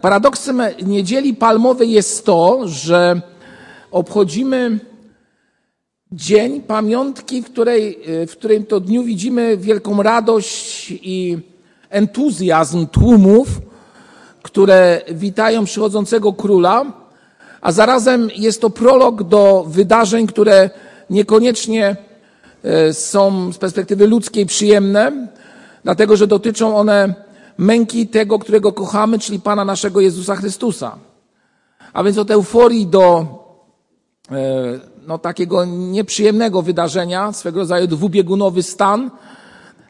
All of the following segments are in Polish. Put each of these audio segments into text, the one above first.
Paradoksem niedzieli palmowej jest to, że obchodzimy dzień pamiątki, w, której, w którym to dniu widzimy wielką radość i entuzjazm tłumów, które witają przychodzącego króla, a zarazem jest to prolog do wydarzeń, które niekoniecznie e, są z perspektywy ludzkiej przyjemne, dlatego że dotyczą one męki tego, którego kochamy, czyli Pana naszego Jezusa Chrystusa. A więc od euforii do e, no, takiego nieprzyjemnego wydarzenia, swego rodzaju dwubiegunowy stan,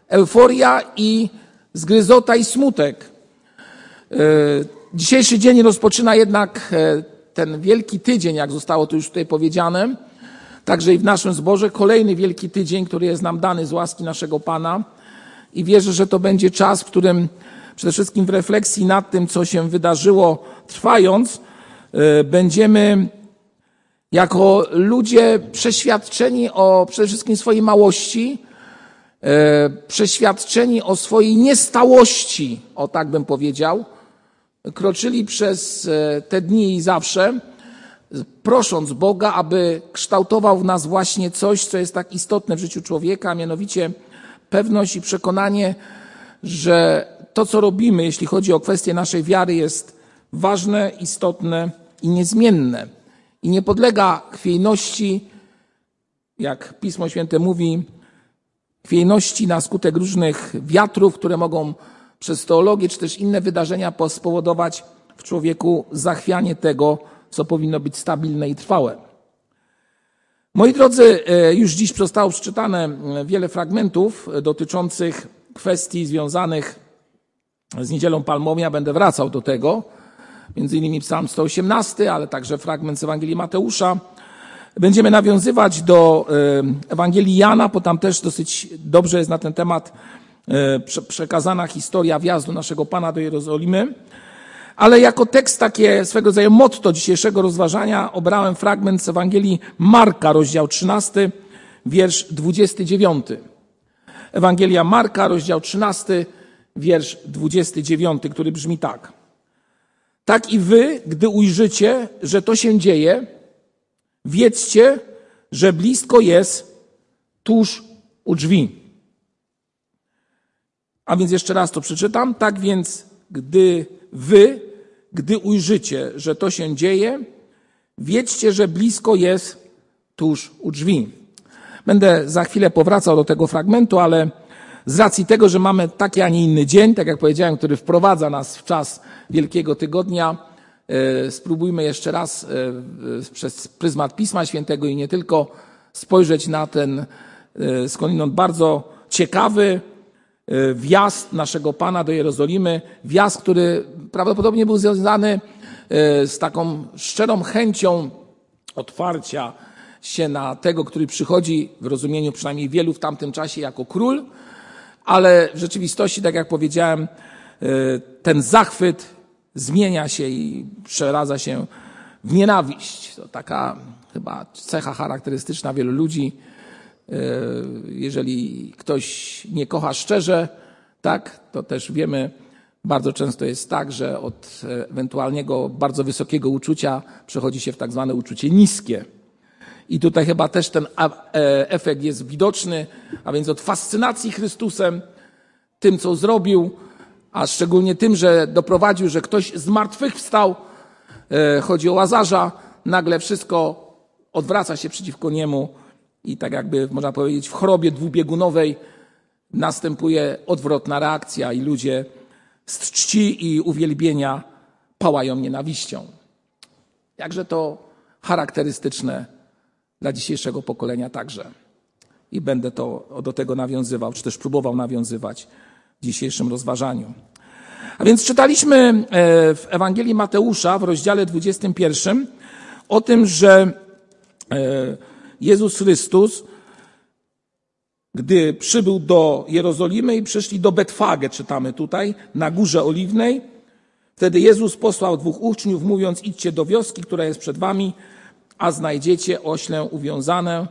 euforia i zgryzota i smutek. E, dzisiejszy dzień rozpoczyna jednak e, ten wielki tydzień, jak zostało to już tutaj powiedziane, także i w naszym zborze, kolejny wielki tydzień, który jest nam dany z łaski naszego Pana. I wierzę, że to będzie czas, w którym przede wszystkim w refleksji nad tym, co się wydarzyło trwając, e, będziemy jako ludzie przeświadczeni o przede wszystkim swojej małości, e, przeświadczeni o swojej niestałości, o tak bym powiedział, kroczyli przez e, te dni i zawsze, prosząc Boga, aby kształtował w nas właśnie coś, co jest tak istotne w życiu człowieka, a mianowicie pewność i przekonanie, że to, co robimy, jeśli chodzi o kwestię naszej wiary, jest ważne, istotne i niezmienne. I nie podlega chwiejności, jak Pismo Święte mówi, chwiejności na skutek różnych wiatrów, które mogą przez teologię czy też inne wydarzenia spowodować w człowieku zachwianie tego, co powinno być stabilne i trwałe. Moi drodzy, e, już dziś zostało przeczytane e, wiele fragmentów e, dotyczących kwestii związanych z Niedzielą Palmową. Ja będę wracał do tego. Między innymi Psalm 118, ale także fragment z Ewangelii Mateusza. Będziemy nawiązywać do Ewangelii Jana, bo tam też dosyć dobrze jest na ten temat przekazana historia wjazdu naszego Pana do Jerozolimy. Ale jako tekst takie swego rodzaju motto dzisiejszego rozważania obrałem fragment z Ewangelii Marka, rozdział 13, wiersz 29. Ewangelia Marka, rozdział 13, wiersz 29, który brzmi tak. Tak i wy, gdy ujrzycie, że to się dzieje, wiedzcie, że blisko jest tuż u drzwi. A więc jeszcze raz to przeczytam. Tak więc, gdy wy, gdy ujrzycie, że to się dzieje, wiedzcie, że blisko jest tuż u drzwi. Będę za chwilę powracał do tego fragmentu, ale z racji tego, że mamy taki, a nie inny dzień, tak jak powiedziałem, który wprowadza nas w czas Wielkiego Tygodnia, e, spróbujmy jeszcze raz e, przez pryzmat Pisma Świętego i nie tylko spojrzeć na ten e, skądinąd bardzo ciekawy wjazd naszego Pana do Jerozolimy, wjazd, który prawdopodobnie był związany z taką szczerą chęcią otwarcia się na tego, który przychodzi w rozumieniu przynajmniej wielu w tamtym czasie jako król, ale w rzeczywistości, tak jak powiedziałem, e, ten zachwyt zmienia się i przeradza się w nienawiść. To taka chyba cecha charakterystyczna wielu ludzi. E, jeżeli ktoś nie kocha szczerze, tak, to też wiemy, bardzo często jest tak, że od ewentualnego bardzo wysokiego uczucia przechodzi się w tak zwane uczucie niskie. I tutaj chyba też ten e, efekt jest widoczny, a więc od fascynacji Chrystusem, tym, co zrobił, a szczególnie tym, że doprowadził, że ktoś z martwych wstał, e, chodzi o Łazarza, nagle wszystko odwraca się przeciwko niemu i tak jakby, można powiedzieć, w chorobie dwubiegunowej następuje odwrotna reakcja i ludzie z czci i uwielbienia pałają nienawiścią. Jakże to charakterystyczne dla dzisiejszego pokolenia także. I będę to, do tego nawiązywał, czy też próbował nawiązywać w dzisiejszym rozważaniu. A więc czytaliśmy e, w Ewangelii Mateusza w rozdziale 21 o tym, że e, Jezus Chrystus, gdy przybył do Jerozolimy i przyszli do Betfage, czytamy tutaj, na Górze Oliwnej, wtedy Jezus posłał dwóch uczniów, mówiąc, idźcie do wioski, która jest przed wami, a znajdziecie oślę uwiązane,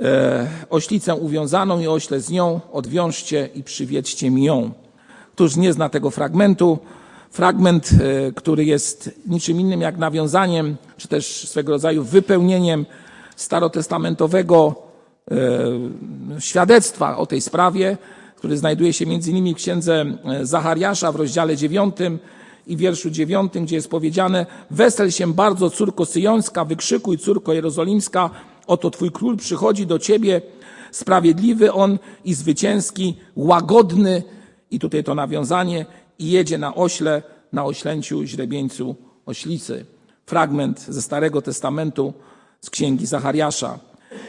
e, oślicę uwiązaną i ośle z nią, odwiążcie i przywiedźcie mi ją. Któż nie zna tego fragmentu? fragment, e, który jest niczym innym jak nawiązaniem, czy też swego rodzaju wypełnieniem starotestamentowego e, świadectwa o tej sprawie, który znajduje się między innymi w księdze e, Zachariasza w rozdziale 9 i wierszu 9, gdzie jest powiedziane: Wesel się bardzo, córko syjońska, wykrzykuj, córko jerozolimska, oto twój król przychodzi do ciebie, sprawiedliwy on i zwycięski, łagodny, i tutaj to nawiązanie, i jedzie na ośle, na oślęciu źrebieńcu oślicy. Fragment ze Starego Testamentu z księgi Zachariasza.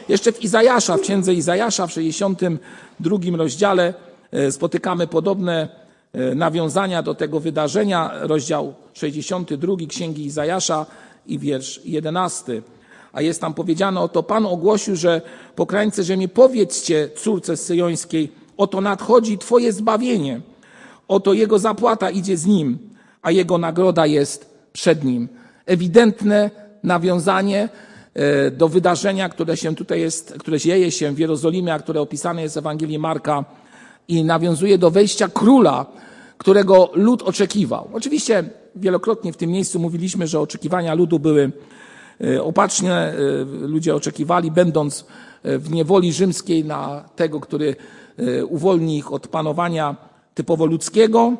Jeszcze w Izajasza, w księdze Izajasza w 62 rozdziale e, spotykamy podobne nawiązania do tego wydarzenia. Rozdział 62 księgi Izajasza i wiersz 11. A jest tam powiedziane, oto Pan ogłosił, że po krańce ziemi powiedzcie córce syjońskiej, oto nadchodzi Twoje zbawienie, oto Jego zapłata idzie z Nim, a Jego nagroda jest przed Nim. Ewidentne nawiązanie e, do wydarzenia, które się tutaj jest, które dzieje się w Jerozolimie, a które opisane jest w Ewangelii Marka i nawiązuje do wejścia króla, którego lud oczekiwał. Oczywiście wielokrotnie w tym miejscu mówiliśmy, że oczekiwania ludu były e, opatrzne. E, ludzie oczekiwali, będąc w niewoli rzymskiej, na tego, który uwolni ich od panowania typowo ludzkiego.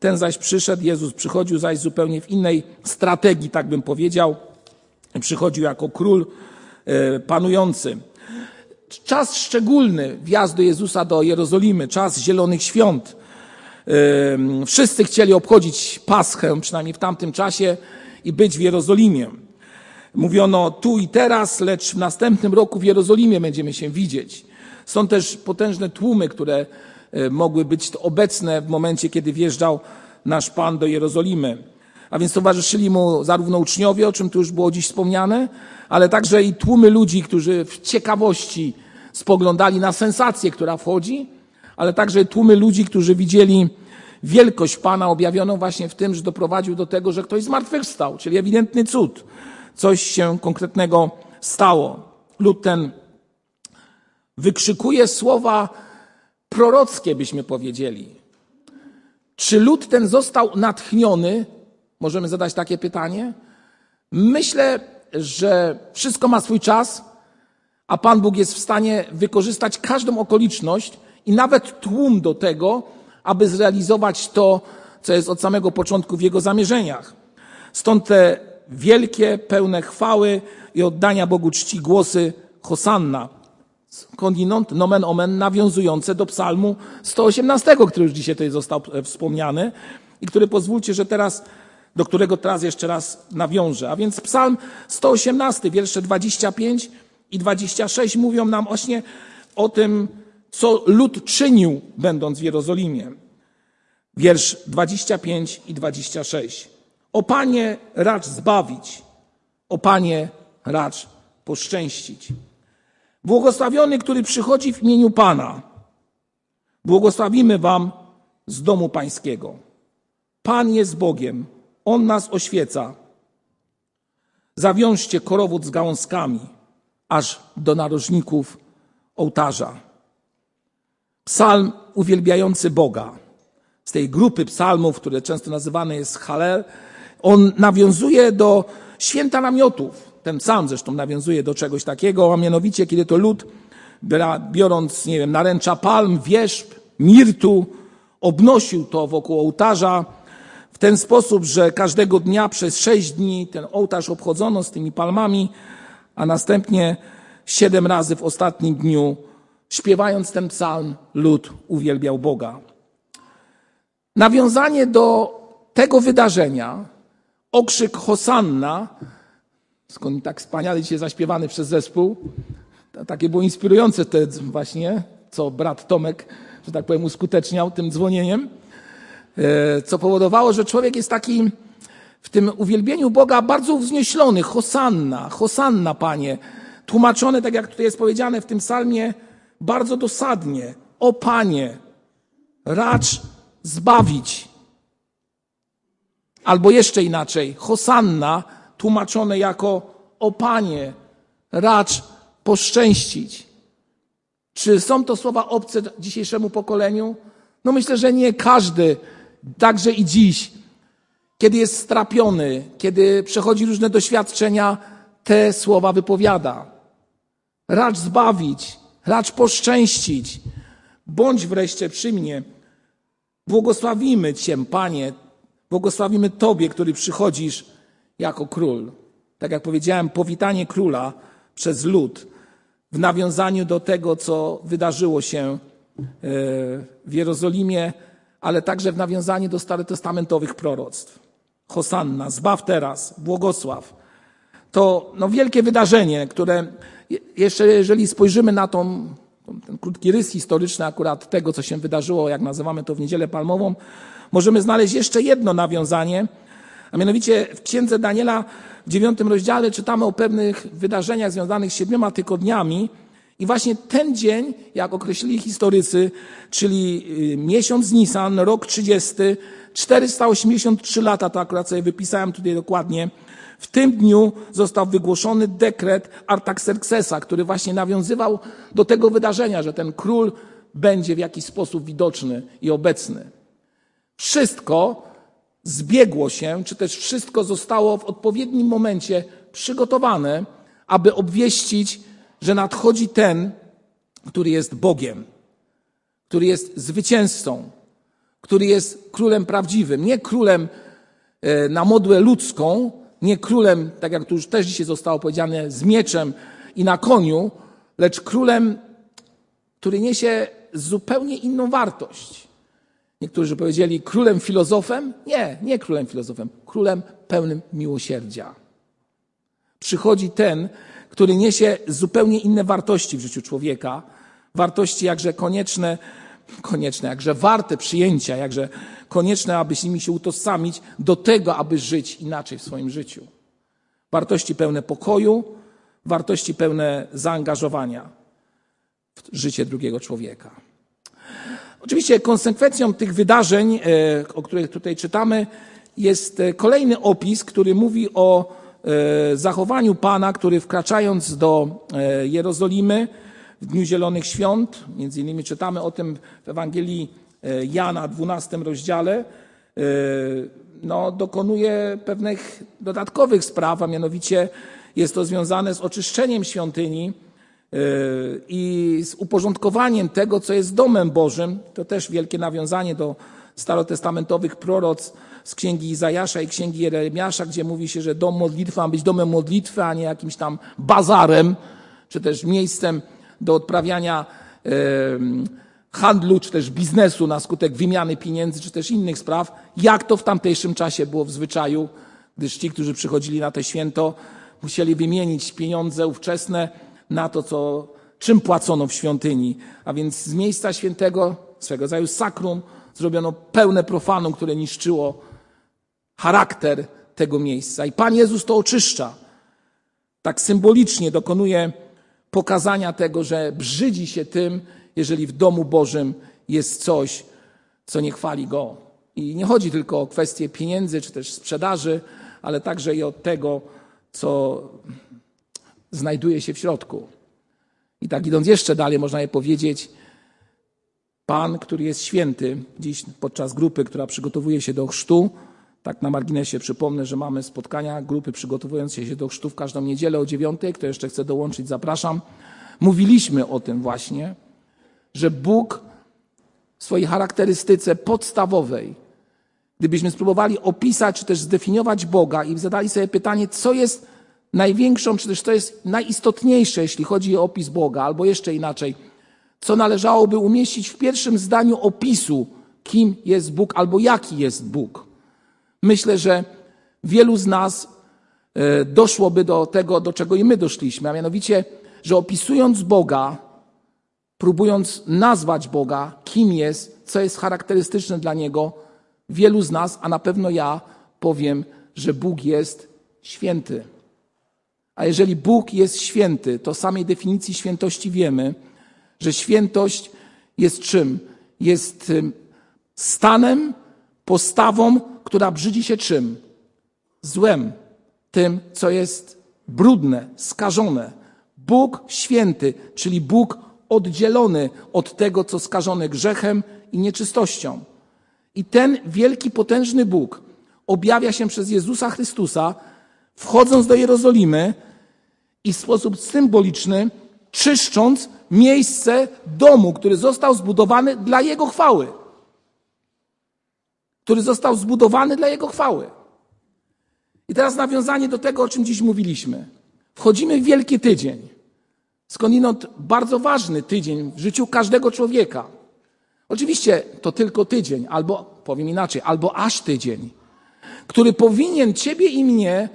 Ten zaś przyszedł, Jezus przychodził zaś zupełnie w innej strategii, tak bym powiedział. Przychodził jako król e, panujący. Czas szczególny wjazdu Jezusa do Jerozolimy, czas zielonych świąt. Wszyscy chcieli obchodzić Paschę, przynajmniej w tamtym czasie, i być w Jerozolimie. Mówiono tu i teraz, lecz w następnym roku w Jerozolimie będziemy się widzieć. Są też potężne tłumy, które e, mogły być obecne w momencie, kiedy wjeżdżał nasz Pan do Jerozolimy. A więc towarzyszyli mu zarówno uczniowie, o czym tu już było dziś wspomniane, ale także i tłumy ludzi, którzy w ciekawości spoglądali na sensację, która wchodzi, ale także tłumy ludzi, którzy widzieli wielkość Pana objawioną właśnie w tym, że doprowadził do tego, że ktoś zmartwychwstał, czyli ewidentny cud. Coś się konkretnego stało. Lud ten wykrzykuje słowa prorockie, byśmy powiedzieli. Czy lud ten został natchniony Możemy zadać takie pytanie? Myślę, że wszystko ma swój czas, a Pan Bóg jest w stanie wykorzystać każdą okoliczność i nawet tłum do tego, aby zrealizować to, co jest od samego początku w Jego zamierzeniach. Stąd te wielkie, pełne chwały i oddania Bogu czci głosy Hosanna. Skądinąd nomen omen nawiązujące do psalmu 118, który już dzisiaj tutaj został wspomniany i który pozwólcie, że teraz do którego teraz jeszcze raz nawiążę. A więc Psalm 118, wiersze 25 i 26 mówią nam właśnie o tym, co lud czynił, będąc w Jerozolimie. Wiersz 25 i 26. O Panie racz zbawić, o Panie racz poszczęścić. Błogosławiony, który przychodzi w imieniu Pana. Błogosławimy Wam z domu Pańskiego. Pan jest Bogiem on nas oświeca. Zawiążcie korowód z gałązkami, aż do narożników ołtarza. Psalm uwielbiający Boga. Z tej grupy psalmów, które często nazywane jest Halel, on nawiązuje do święta namiotów. Ten psalm zresztą nawiązuje do czegoś takiego, a mianowicie, kiedy to lud, biorąc, nie wiem, naręcza palm, wierzb, mirtu, obnosił to wokół ołtarza, w ten sposób, że każdego dnia przez sześć dni ten ołtarz obchodzono z tymi palmami, a następnie siedem razy w ostatnim dniu, śpiewając ten psalm, lud uwielbiał Boga. Nawiązanie do tego wydarzenia, okrzyk Hosanna, skąd tak wspaniale dzisiaj zaśpiewany przez zespół, takie było inspirujące te właśnie, co brat Tomek, że tak powiem, uskuteczniał tym dzwonieniem. E, co powodowało, że człowiek jest taki w tym uwielbieniu Boga bardzo wznieślony. Hosanna, Hosanna, Panie. Tłumaczone, tak jak tutaj jest powiedziane w tym psalmie, bardzo dosadnie. O Panie, racz zbawić. Albo jeszcze inaczej, Hosanna, tłumaczone jako o Panie, racz poszczęścić. Czy są to słowa obce dzisiejszemu pokoleniu? No myślę, że nie każdy także i dziś kiedy jest strapiony, kiedy przechodzi różne doświadczenia, te słowa wypowiada. Racz zbawić, racz poszczęścić. Bądź wreszcie przy mnie. Błogosławimy Cię, Panie. Błogosławimy Tobie, który przychodzisz jako król. Tak jak powiedziałem, powitanie króla przez lud w nawiązaniu do tego, co wydarzyło się e, w Jerozolimie, ale także w nawiązaniu do starotestamentowych proroctw. Hosanna, zbaw teraz, błogosław. To no, wielkie wydarzenie, które jeszcze jeżeli spojrzymy na tą, ten krótki rys historyczny akurat tego, co się wydarzyło, jak nazywamy to w Niedzielę Palmową, możemy znaleźć jeszcze jedno nawiązanie, a mianowicie w Księdze Daniela w dziewiątym rozdziale czytamy o pewnych wydarzeniach związanych z siedmioma tygodniami i właśnie ten dzień, jak określili historycy, czyli y, miesiąc Nisan, rok 30, 483 lata, to akurat sobie wypisałem tutaj dokładnie, w tym dniu został wygłoszony dekret Artaxerxesa, który właśnie nawiązywał do tego wydarzenia, że ten król będzie w jakiś sposób widoczny i obecny. Wszystko zbiegło się, czy też wszystko zostało w odpowiednim momencie przygotowane, aby obwieścić, że nadchodzi ten, który jest Bogiem, który jest zwycięzcą, który jest królem prawdziwym, nie królem e, na modłę ludzką, nie królem, tak jak tu już też dzisiaj zostało powiedziane, z mieczem i na koniu, lecz królem, który niesie zupełnie inną wartość. Niektórzy powiedzieli królem filozofem? Nie, nie królem filozofem, królem pełnym miłosierdzia. Przychodzi ten, który niesie zupełnie inne wartości w życiu człowieka, wartości jakże konieczne, konieczne, jakże warte przyjęcia, jakże konieczne, aby z nimi się utożsamić do tego, aby żyć inaczej w swoim życiu. Wartości pełne pokoju, wartości pełne zaangażowania w życie drugiego człowieka. Oczywiście konsekwencją tych wydarzeń, e, o których tutaj czytamy, jest e, kolejny opis, który mówi o zachowaniu Pana, który wkraczając do Jerozolimy w Dniu Zielonych Świąt, między innymi czytamy o tym w Ewangelii Jana, 12 rozdziale, no, dokonuje pewnych dodatkowych spraw, a mianowicie jest to związane z oczyszczeniem świątyni, i z uporządkowaniem tego, co jest domem Bożym, to też wielkie nawiązanie do starotestamentowych proroc z księgi Izajasza i księgi Jeremiasza, gdzie mówi się, że dom modlitwy ma być domem modlitwy, a nie jakimś tam bazarem, czy też miejscem do odprawiania yy, handlu, czy też biznesu na skutek wymiany pieniędzy, czy też innych spraw, jak to w tamtejszym czasie było w zwyczaju, gdyż ci, którzy przychodzili na to święto, musieli wymienić pieniądze ówczesne na to, co, czym płacono w świątyni. A więc z miejsca świętego, swego rodzaju sakrum, zrobiono pełne profanum, które niszczyło charakter tego miejsca. I Pan Jezus to oczyszcza. Tak symbolicznie dokonuje pokazania tego, że brzydzi się tym, jeżeli w domu Bożym jest coś, co nie chwali Go. I nie chodzi tylko o kwestię pieniędzy czy też sprzedaży, ale także i o tego, co znajduje się w środku. I tak idąc jeszcze dalej, można je powiedzieć, Pan, który jest święty, dziś podczas grupy, która przygotowuje się do chrztu, tak na marginesie przypomnę, że mamy spotkania grupy przygotowujące się do chrztu w każdą niedzielę o dziewiątej. Kto jeszcze chce dołączyć, zapraszam. Mówiliśmy o tym właśnie, że Bóg w swojej charakterystyce podstawowej, gdybyśmy spróbowali opisać czy też zdefiniować Boga i zadali sobie pytanie, co jest największą, czy też to jest najistotniejsze, jeśli chodzi o opis Boga, albo jeszcze inaczej, co należałoby umieścić w pierwszym zdaniu opisu, kim jest Bóg albo jaki jest Bóg. Myślę, że wielu z nas e, doszłoby do tego, do czego i my doszliśmy, a mianowicie, że opisując Boga, próbując nazwać Boga, kim jest, co jest charakterystyczne dla Niego, wielu z nas, a na pewno ja, powiem, że Bóg jest święty. A jeżeli Bóg jest święty, to samej definicji świętości wiemy, że świętość jest czym? Jest stanem, postawą, która brzydzi się czym? Złem, tym, co jest brudne, skażone. Bóg święty, czyli Bóg oddzielony od tego, co skażone grzechem i nieczystością. I ten wielki, potężny Bóg objawia się przez Jezusa Chrystusa, wchodząc do Jerozolimy i w sposób symboliczny czyszcząc miejsce domu, który został zbudowany dla Jego chwały. Który został zbudowany dla Jego chwały. I teraz nawiązanie do tego, o czym dziś mówiliśmy. Wchodzimy w Wielki Tydzień. Skądinąd bardzo ważny tydzień w życiu każdego człowieka. Oczywiście to tylko tydzień, albo powiem inaczej, albo aż tydzień, który powinien Ciebie i mnie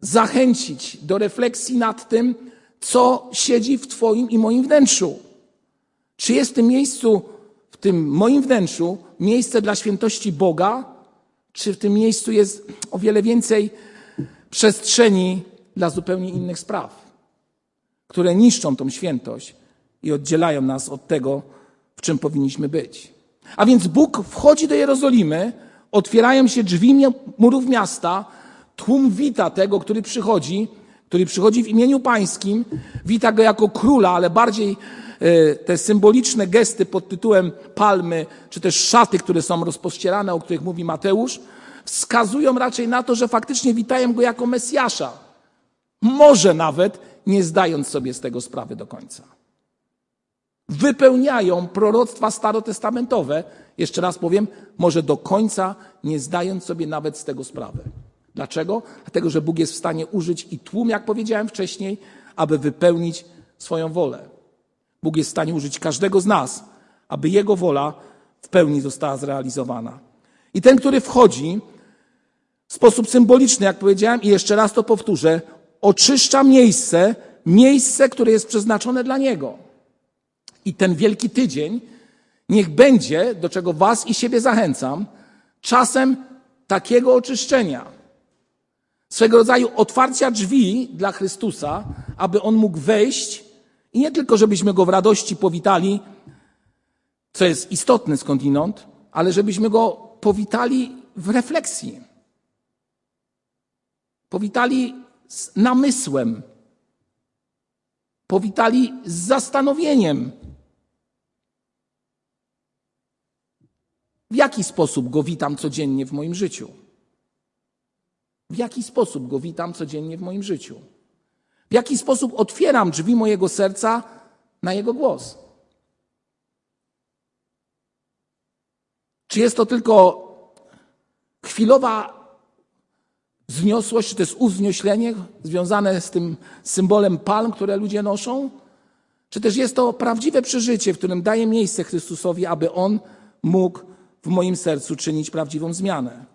zachęcić do refleksji nad tym, co siedzi w Twoim i moim wnętrzu. Czy jest w tym miejscu, w tym moim wnętrzu, miejsce dla świętości Boga, czy w tym miejscu jest o wiele więcej przestrzeni dla zupełnie innych spraw, które niszczą tą świętość i oddzielają nas od tego, w czym powinniśmy być. A więc Bóg wchodzi do Jerozolimy, otwierają się drzwi murów miasta, tłum wita tego, który przychodzi, który przychodzi w imieniu pańskim, wita go jako króla, ale bardziej e, te symboliczne gesty pod tytułem palmy, czy też szaty, które są rozpościerane, o których mówi Mateusz, wskazują raczej na to, że faktycznie witają go jako Mesjasza. Może nawet nie zdając sobie z tego sprawy do końca. Wypełniają proroctwa starotestamentowe, jeszcze raz powiem, może do końca nie zdając sobie nawet z tego sprawy. Dlaczego? Dlatego, że Bóg jest w stanie użyć i tłum, jak powiedziałem wcześniej, aby wypełnić swoją wolę. Bóg jest w stanie użyć każdego z nas, aby Jego wola w pełni została zrealizowana. I ten, który wchodzi w sposób symboliczny, jak powiedziałem, i jeszcze raz to powtórzę, oczyszcza miejsce, miejsce, które jest przeznaczone dla Niego. I ten wielki tydzień niech będzie, do czego Was i siebie zachęcam, czasem takiego oczyszczenia swego rodzaju otwarcia drzwi dla Chrystusa, aby On mógł wejść i nie tylko, żebyśmy Go w radości powitali, co jest istotne skądinąd, ale żebyśmy Go powitali w refleksji. Powitali z namysłem. Powitali z zastanowieniem. W jaki sposób Go witam codziennie w moim życiu? W jaki sposób go witam codziennie w moim życiu? W jaki sposób otwieram drzwi mojego serca na jego głos? Czy jest to tylko chwilowa wzniosłość, czy to jest związane z tym symbolem palm, które ludzie noszą? Czy też jest to prawdziwe przeżycie, w którym daję miejsce Chrystusowi, aby On mógł w moim sercu czynić prawdziwą zmianę?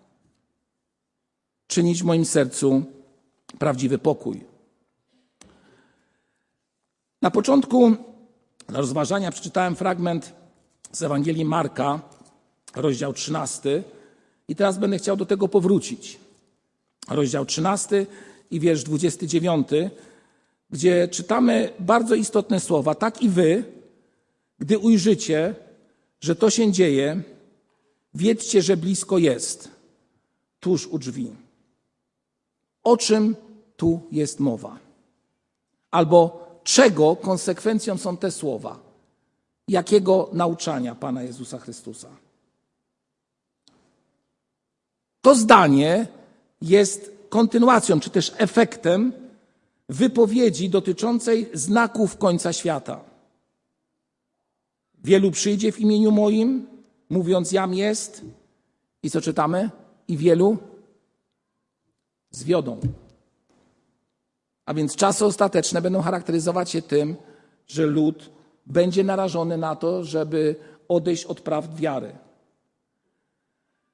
Czynić w moim sercu prawdziwy pokój. Na początku rozważania przeczytałem fragment z Ewangelii Marka, rozdział 13, i teraz będę chciał do tego powrócić. Rozdział 13 i wiersz 29, gdzie czytamy bardzo istotne słowa. Tak i wy, gdy ujrzycie, że to się dzieje, wiedzcie, że blisko jest, tuż u drzwi. O czym tu jest mowa? Albo czego konsekwencją są te słowa? Jakiego nauczania Pana Jezusa Chrystusa? To zdanie jest kontynuacją, czy też efektem wypowiedzi dotyczącej znaków końca świata. Wielu przyjdzie w imieniu moim, mówiąc jam jest. I co czytamy? I wielu zwiodą. A więc czasy ostateczne będą charakteryzować się tym, że lud będzie narażony na to, żeby odejść od prawd wiary.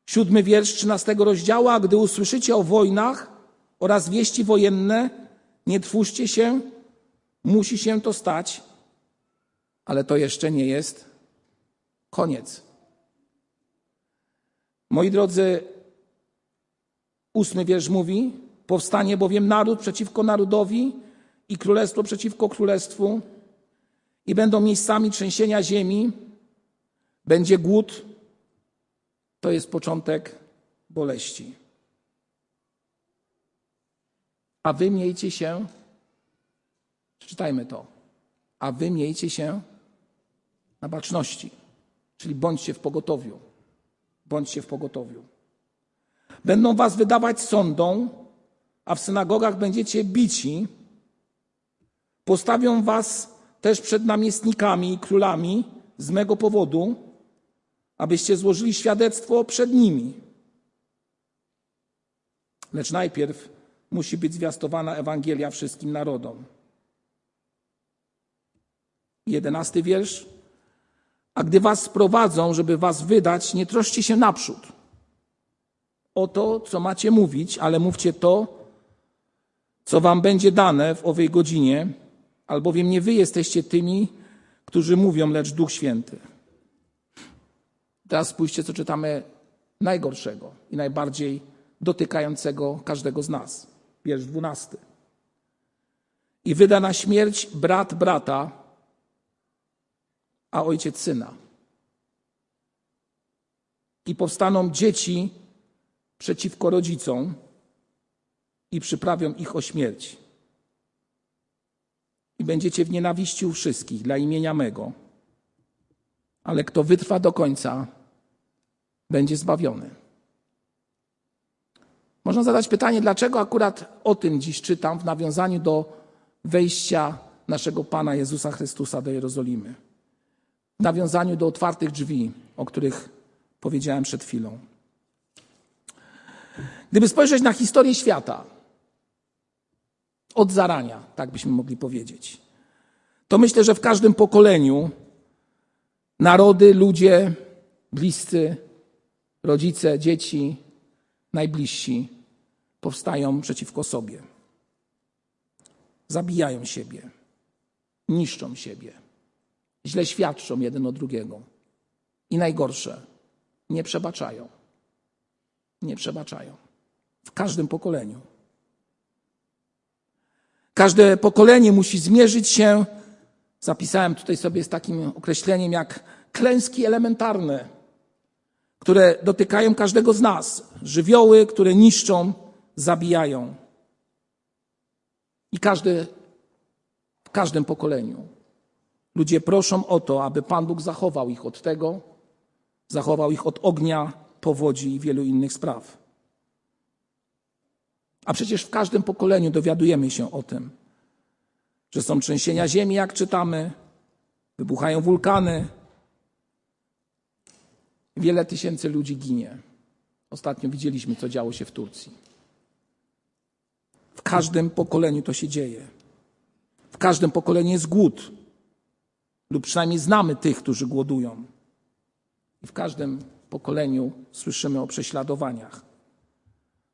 Siódmy wiersz trzynastego rozdziału, a gdy usłyszycie o wojnach oraz wieści wojenne, nie trwóżcie się, musi się to stać, ale to jeszcze nie jest koniec. Moi drodzy, Ósmy wiersz mówi, powstanie bowiem naród przeciwko narodowi i królestwo przeciwko królestwu i będą miejscami trzęsienia ziemi, będzie głód, to jest początek boleści. A wy miejcie się, przeczytajmy to, a wy miejcie się na baczności, czyli bądźcie w pogotowiu. Bądźcie w pogotowiu. Będą was wydawać sądom, a w synagogach będziecie bici. Postawią was też przed namiestnikami i królami z mego powodu, abyście złożyli świadectwo przed nimi. Lecz najpierw musi być zwiastowana Ewangelia wszystkim narodom. Jedenasty wiersz. A gdy was sprowadzą, żeby was wydać, nie troszcie się naprzód o to, co macie mówić, ale mówcie to, co wam będzie dane w owej godzinie, albowiem nie wy jesteście tymi, którzy mówią, lecz Duch Święty. Teraz spójrzcie, co czytamy najgorszego i najbardziej dotykającego każdego z nas. Wiersz dwunasty. I wyda na śmierć brat brata, a ojciec syna. I powstaną dzieci przeciwko rodzicom i przyprawią ich o śmierć. I będziecie w nienawiści u wszystkich dla imienia mego. Ale kto wytrwa do końca, będzie zbawiony. Można zadać pytanie, dlaczego akurat o tym dziś czytam w nawiązaniu do wejścia naszego Pana Jezusa Chrystusa do Jerozolimy. W nawiązaniu do otwartych drzwi, o których powiedziałem przed chwilą. Gdyby spojrzeć na historię świata, od zarania, tak byśmy mogli powiedzieć, to myślę, że w każdym pokoleniu narody, ludzie, bliscy, rodzice, dzieci, najbliżsi powstają przeciwko sobie. Zabijają siebie, niszczą siebie, źle świadczą jeden o drugiego. I najgorsze, nie przebaczają. Nie przebaczają. W każdym pokoleniu. Każde pokolenie musi zmierzyć się, zapisałem tutaj sobie z takim określeniem jak klęski elementarne, które dotykają każdego z nas. Żywioły, które niszczą, zabijają. I każdy, w każdym pokoleniu ludzie proszą o to, aby Pan Bóg zachował ich od tego, zachował ich od ognia, powodzi i wielu innych spraw. A przecież w każdym pokoleniu dowiadujemy się o tym, że są trzęsienia ziemi, jak czytamy, wybuchają wulkany. Wiele tysięcy ludzi ginie. Ostatnio widzieliśmy, co działo się w Turcji. W każdym pokoleniu to się dzieje. W każdym pokoleniu jest głód, lub przynajmniej znamy tych, którzy głodują. I w każdym pokoleniu słyszymy o prześladowaniach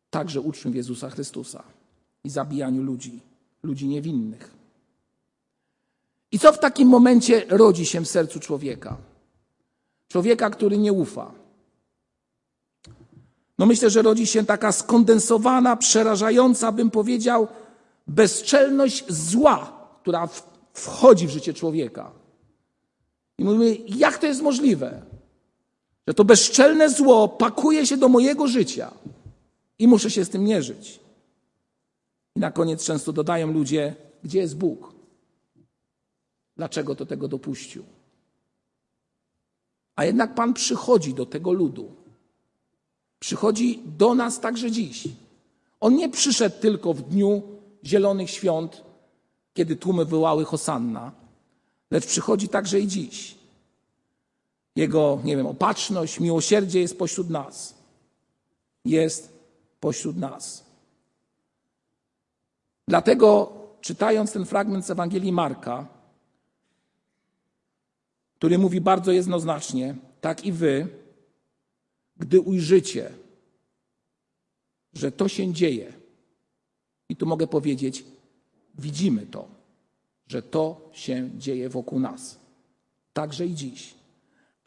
także uczniów Jezusa Chrystusa i zabijaniu ludzi, ludzi niewinnych. I co w takim momencie rodzi się w sercu człowieka? Człowieka, który nie ufa. No myślę, że rodzi się taka skondensowana, przerażająca, bym powiedział, bezczelność zła, która wchodzi w życie człowieka. I mówimy, jak to jest możliwe, że to bezczelne zło pakuje się do mojego życia i muszę się z tym mierzyć. I na koniec często dodają ludzie, gdzie jest Bóg? Dlaczego to tego dopuścił? A jednak Pan przychodzi do tego ludu. Przychodzi do nas także dziś. On nie przyszedł tylko w dniu Zielonych Świąt, kiedy tłumy wołały Hosanna, lecz przychodzi także i dziś. Jego, nie wiem, opatrzność, miłosierdzie jest pośród nas. Jest pośród nas. Dlatego, czytając ten fragment z Ewangelii Marka, który mówi bardzo jednoznacznie, tak i wy, gdy ujrzycie, że to się dzieje, i tu mogę powiedzieć, widzimy to, że to się dzieje wokół nas, także i dziś.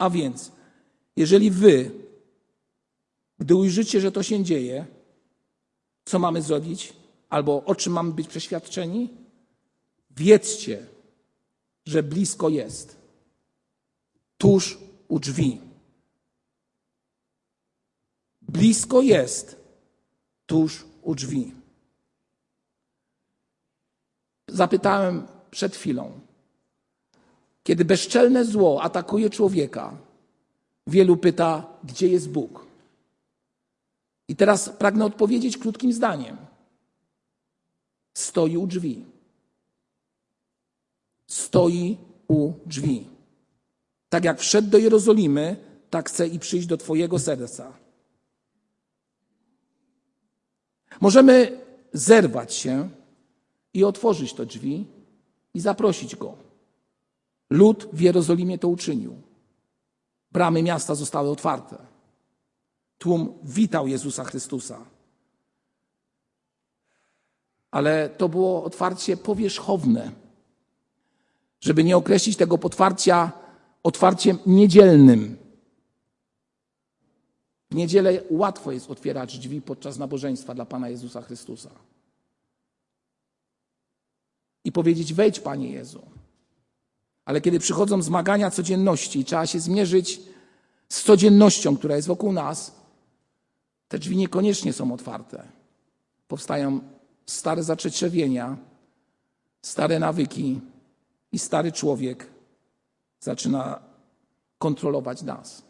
A więc, jeżeli wy, gdy ujrzycie, że to się dzieje, co mamy zrobić? Albo o czym mamy być przeświadczeni? Wiedzcie, że blisko jest, tuż u drzwi. Blisko jest, tuż u drzwi. Zapytałem przed chwilą, kiedy bezczelne zło atakuje człowieka, wielu pyta, gdzie jest Bóg. I teraz pragnę odpowiedzieć krótkim zdaniem. Stoi u drzwi. Stoi u drzwi. Tak jak wszedł do Jerozolimy, tak chce i przyjść do Twojego serca. Możemy zerwać się i otworzyć te drzwi i zaprosić go. Lud w Jerozolimie to uczynił. Bramy miasta zostały otwarte. Tłum witał Jezusa Chrystusa. Ale to było otwarcie powierzchowne. Żeby nie określić tego potwarcia otwarciem niedzielnym. W niedzielę łatwo jest otwierać drzwi podczas nabożeństwa dla Pana Jezusa Chrystusa. I powiedzieć: Wejdź, Panie Jezu. Ale kiedy przychodzą zmagania codzienności i trzeba się zmierzyć z codziennością, która jest wokół nas, te drzwi niekoniecznie są otwarte. Powstają stare zaczetrzewienia, stare nawyki i stary człowiek zaczyna kontrolować nas.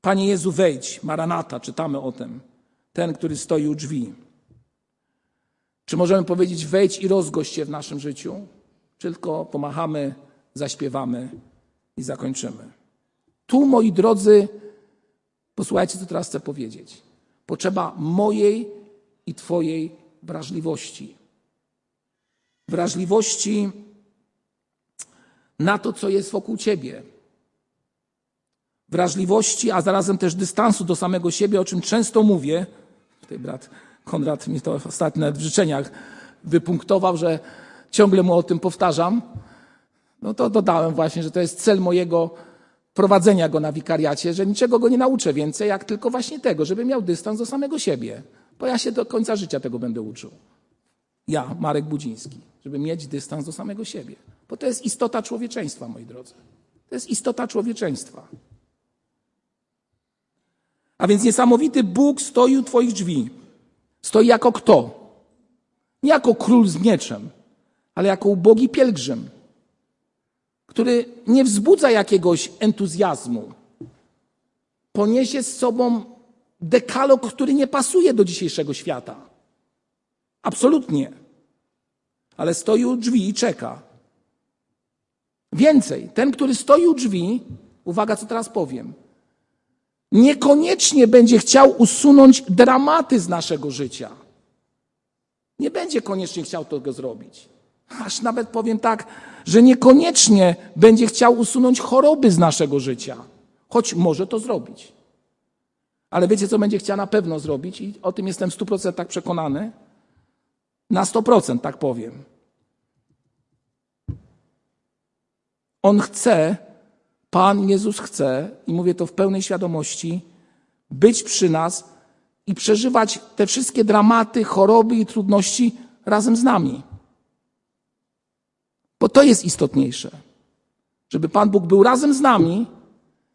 Panie Jezu, wejdź, Maranata, czytamy o tym, ten, który stoi u drzwi. Czy możemy powiedzieć, wejdź i rozgość się w naszym życiu? Tylko pomachamy, zaśpiewamy i zakończymy? Tu, moi drodzy, posłuchajcie, co teraz chcę powiedzieć. Potrzeba mojej i Twojej wrażliwości. Wrażliwości na to, co jest wokół Ciebie wrażliwości, a zarazem też dystansu do samego siebie, o czym często mówię. Tutaj brat Konrad mi to ostatnio w życzeniach wypunktował, że ciągle mu o tym powtarzam. No to dodałem właśnie, że to jest cel mojego prowadzenia go na wikariacie, że niczego go nie nauczę więcej, jak tylko właśnie tego, żeby miał dystans do samego siebie. Bo ja się do końca życia tego będę uczył. Ja, Marek Budziński, żeby mieć dystans do samego siebie. Bo to jest istota człowieczeństwa, moi drodzy. To jest istota człowieczeństwa. A więc niesamowity Bóg stoi u Twoich drzwi. Stoi jako kto? Nie jako król z mieczem, ale jako ubogi pielgrzym, który nie wzbudza jakiegoś entuzjazmu. Poniesie z sobą dekalog, który nie pasuje do dzisiejszego świata. Absolutnie. Ale stoi u drzwi i czeka. Więcej, ten, który stoi u drzwi, uwaga, co teraz powiem, niekoniecznie będzie chciał usunąć dramaty z naszego życia. Nie będzie koniecznie chciał tego zrobić. Aż nawet powiem tak, że niekoniecznie będzie chciał usunąć choroby z naszego życia, choć może to zrobić. Ale wiecie, co będzie chciał na pewno zrobić, i o tym jestem w 100% przekonany? Na 100% tak powiem. On chce, Pan Jezus chce, i mówię to w pełnej świadomości, być przy nas i przeżywać te wszystkie dramaty, choroby i trudności razem z nami. Bo to jest istotniejsze. Żeby Pan Bóg był razem z nami,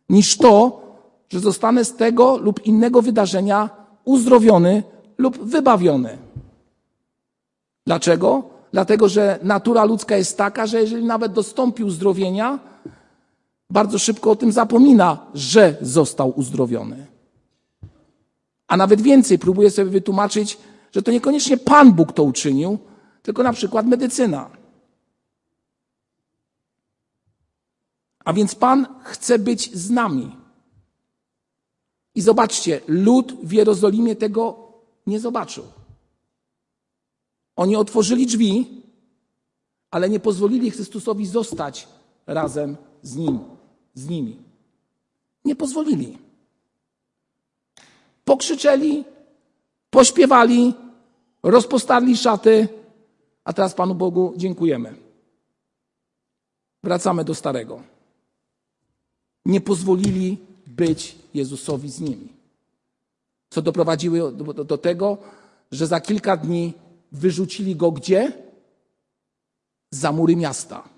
niż to, że zostanę z tego lub innego wydarzenia uzdrowiony lub wybawiony. Dlaczego? Dlatego, że natura ludzka jest taka, że jeżeli nawet dostąpi uzdrowienia, bardzo szybko o tym zapomina, że został uzdrowiony. A nawet więcej, próbuje sobie wytłumaczyć, że to niekoniecznie Pan Bóg to uczynił, tylko na przykład medycyna. A więc Pan chce być z nami. I zobaczcie, lud w Jerozolimie tego nie zobaczył. Oni otworzyli drzwi, ale nie pozwolili Chrystusowi zostać razem z nim z nimi. Nie pozwolili. Pokrzyczeli, pośpiewali, rozpostarli szaty, a teraz Panu Bogu dziękujemy. Wracamy do starego. Nie pozwolili być Jezusowi z nimi. Co doprowadziło do, do, do tego, że za kilka dni wyrzucili go gdzie? Za mury miasta.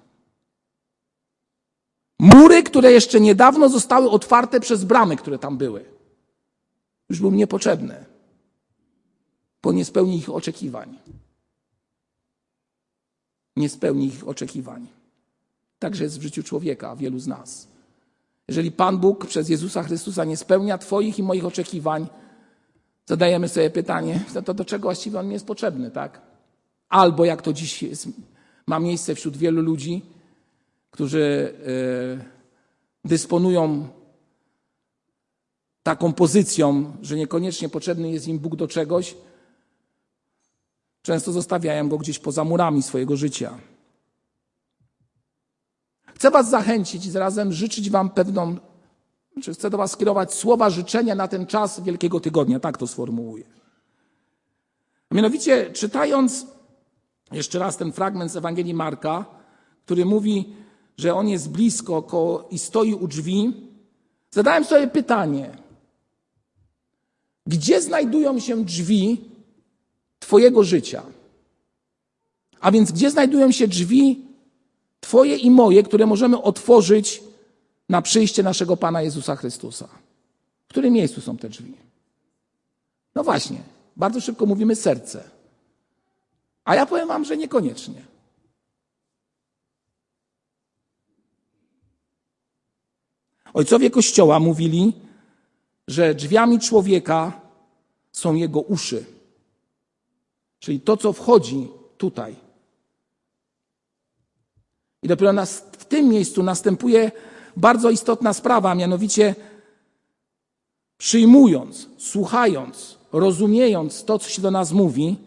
Mury, które jeszcze niedawno zostały otwarte przez bramy, które tam były. Już był niepotrzebny, bo nie spełni ich oczekiwań. Nie spełni ich oczekiwań. Także jest w życiu człowieka, wielu z nas. Jeżeli Pan Bóg przez Jezusa Chrystusa nie spełnia Twoich i moich oczekiwań, zadajemy sobie pytanie, to do czego właściwie on mi jest potrzebny, tak? Albo jak to dziś jest, ma miejsce wśród wielu ludzi, którzy yy, dysponują taką pozycją, że niekoniecznie potrzebny jest im Bóg do czegoś, często zostawiają go gdzieś poza murami swojego życia. Chcę Was zachęcić i zarazem życzyć Wam pewną, czy chcę do Was skierować słowa życzenia na ten czas Wielkiego Tygodnia, tak to sformułuję. Mianowicie, czytając jeszcze raz ten fragment z Ewangelii Marka, który mówi, że on jest blisko koło, i stoi u drzwi, zadałem sobie pytanie, gdzie znajdują się drzwi Twojego życia? A więc gdzie znajdują się drzwi Twoje i moje, które możemy otworzyć na przyjście naszego Pana Jezusa Chrystusa? W którym miejscu są te drzwi? No właśnie, bardzo szybko mówimy serce. A ja powiem Wam, że niekoniecznie. Ojcowie Kościoła mówili, że drzwiami człowieka są jego uszy. Czyli to, co wchodzi tutaj. I dopiero nas, w tym miejscu następuje bardzo istotna sprawa, mianowicie przyjmując, słuchając, rozumiejąc to, co się do nas mówi,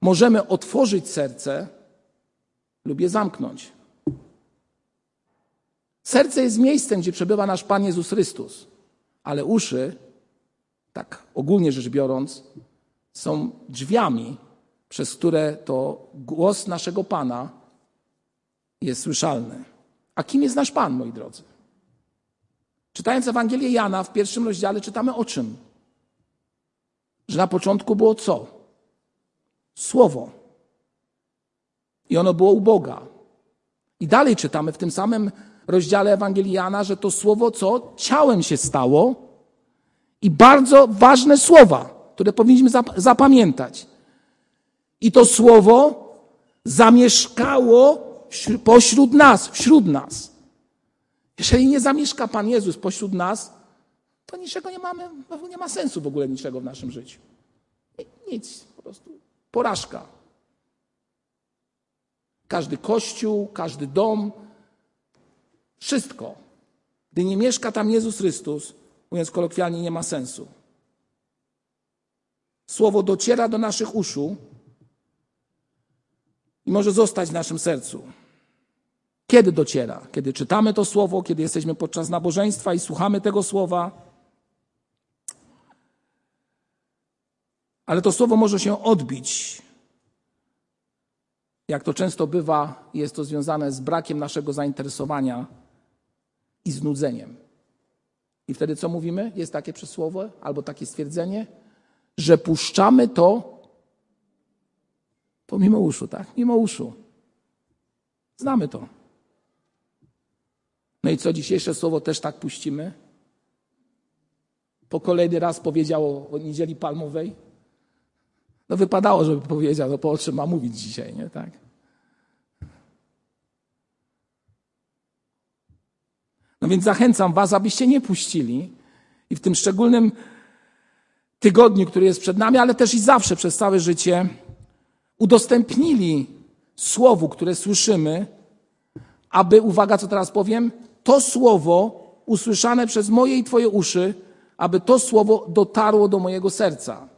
możemy otworzyć serce lub je zamknąć. Serce jest miejscem, gdzie przebywa nasz Pan Jezus Chrystus, ale uszy, tak ogólnie rzecz biorąc, są drzwiami, przez które to głos naszego Pana jest słyszalny. A kim jest nasz Pan, moi drodzy? Czytając Ewangelię Jana w pierwszym rozdziale czytamy o czym? Że na początku było co? Słowo. I ono było u Boga. I dalej czytamy w tym samym rozdziale Ewangelii Jana, że to słowo co? Ciałem się stało. I bardzo ważne słowa, które powinniśmy zapamiętać. I to słowo zamieszkało pośród nas, wśród nas. Jeżeli nie zamieszka Pan Jezus pośród nas, to niczego nie mamy, nie ma sensu w ogóle niczego w naszym życiu. Nic, po prostu porażka. Każdy kościół, każdy dom, wszystko. Gdy nie mieszka tam Jezus Chrystus, mówiąc kolokwialnie, nie ma sensu. Słowo dociera do naszych uszu i może zostać w naszym sercu. Kiedy dociera? Kiedy czytamy to słowo, kiedy jesteśmy podczas nabożeństwa i słuchamy tego słowa. Ale to słowo może się odbić. Jak to często bywa, jest to związane z brakiem naszego zainteresowania i znudzeniem. I wtedy co mówimy? Jest takie przysłowie albo takie stwierdzenie, że puszczamy to pomimo uszu, tak? Mimo uszu. Znamy to. No i co, dzisiejsze słowo też tak puścimy? Po kolejny raz powiedział o niedzieli palmowej. No wypadało, żeby powiedział, no po o czym ma mówić dzisiaj, nie? Tak? No więc zachęcam Was, abyście nie puścili i w tym szczególnym tygodniu, który jest przed nami, ale też i zawsze przez całe życie, udostępnili słowu, które słyszymy, aby, uwaga, co teraz powiem, to słowo usłyszane przez moje i Twoje uszy, aby to słowo dotarło do mojego serca,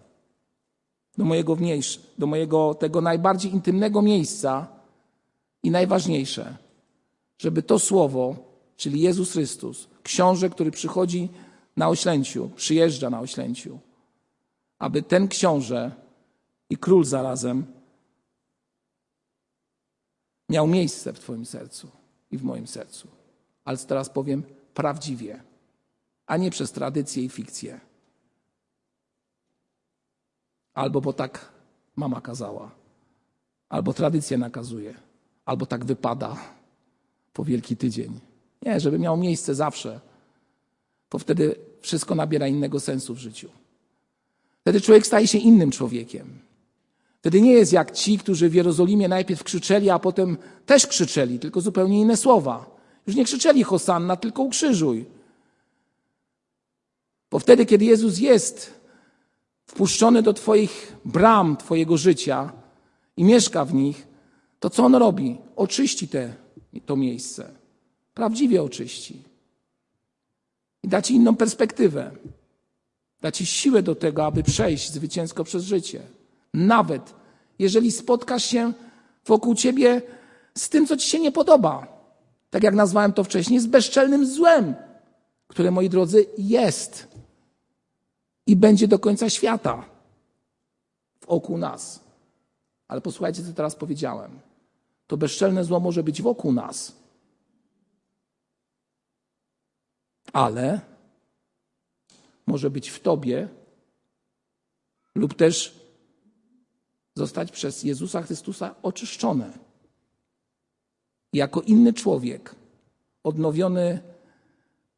do mojego wniejsze, do mojego tego najbardziej intymnego miejsca i najważniejsze, żeby to słowo czyli Jezus Chrystus, książę, który przychodzi na oślęciu, przyjeżdża na oślęciu, aby ten książę i król zarazem miał miejsce w Twoim sercu i w moim sercu. Ale teraz powiem prawdziwie, a nie przez tradycję i fikcję. Albo bo tak mama kazała, albo tradycja nakazuje, albo tak wypada po Wielki Tydzień. Nie, żeby miał miejsce zawsze, bo wtedy wszystko nabiera innego sensu w życiu. Wtedy człowiek staje się innym człowiekiem. Wtedy nie jest jak ci, którzy w Jerozolimie najpierw krzyczeli, a potem też krzyczeli, tylko zupełnie inne słowa. Już nie krzyczeli Hosanna, tylko ukrzyżuj. Bo wtedy, kiedy Jezus jest wpuszczony do Twoich bram, Twojego życia i mieszka w nich, to co On robi? Oczyści te, to miejsce. Prawdziwie oczyści. I da Ci inną perspektywę. Da Ci siłę do tego, aby przejść zwycięsko przez życie. Nawet jeżeli spotkasz się wokół Ciebie z tym, co Ci się nie podoba. Tak jak nazwałem to wcześniej, z bezczelnym złem, które, moi drodzy, jest i będzie do końca świata wokół nas. Ale posłuchajcie, co teraz powiedziałem. To bezczelne zło może być wokół nas, ale może być w Tobie lub też zostać przez Jezusa Chrystusa oczyszczone. Jako inny człowiek, odnowiony,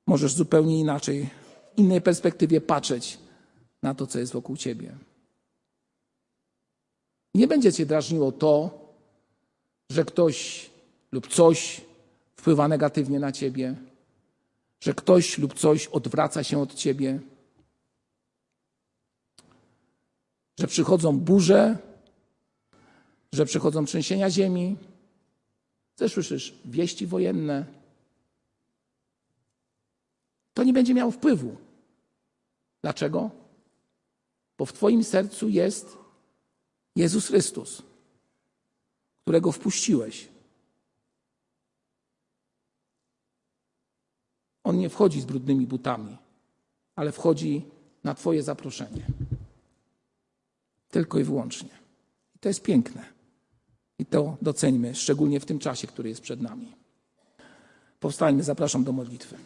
możesz zupełnie inaczej, w innej perspektywie patrzeć na to, co jest wokół Ciebie. Nie będzie Cię drażniło to, że ktoś lub coś wpływa negatywnie na Ciebie, że ktoś lub coś odwraca się od Ciebie, że przychodzą burze, że przychodzą trzęsienia ziemi, że słyszysz wieści wojenne. To nie będzie miało wpływu. Dlaczego? Bo w Twoim sercu jest Jezus Chrystus, którego wpuściłeś. On nie wchodzi z brudnymi butami, ale wchodzi na Twoje zaproszenie. Tylko i wyłącznie. I to jest piękne. I to doceńmy, szczególnie w tym czasie, który jest przed nami. Powstańmy, zapraszam do modlitwy.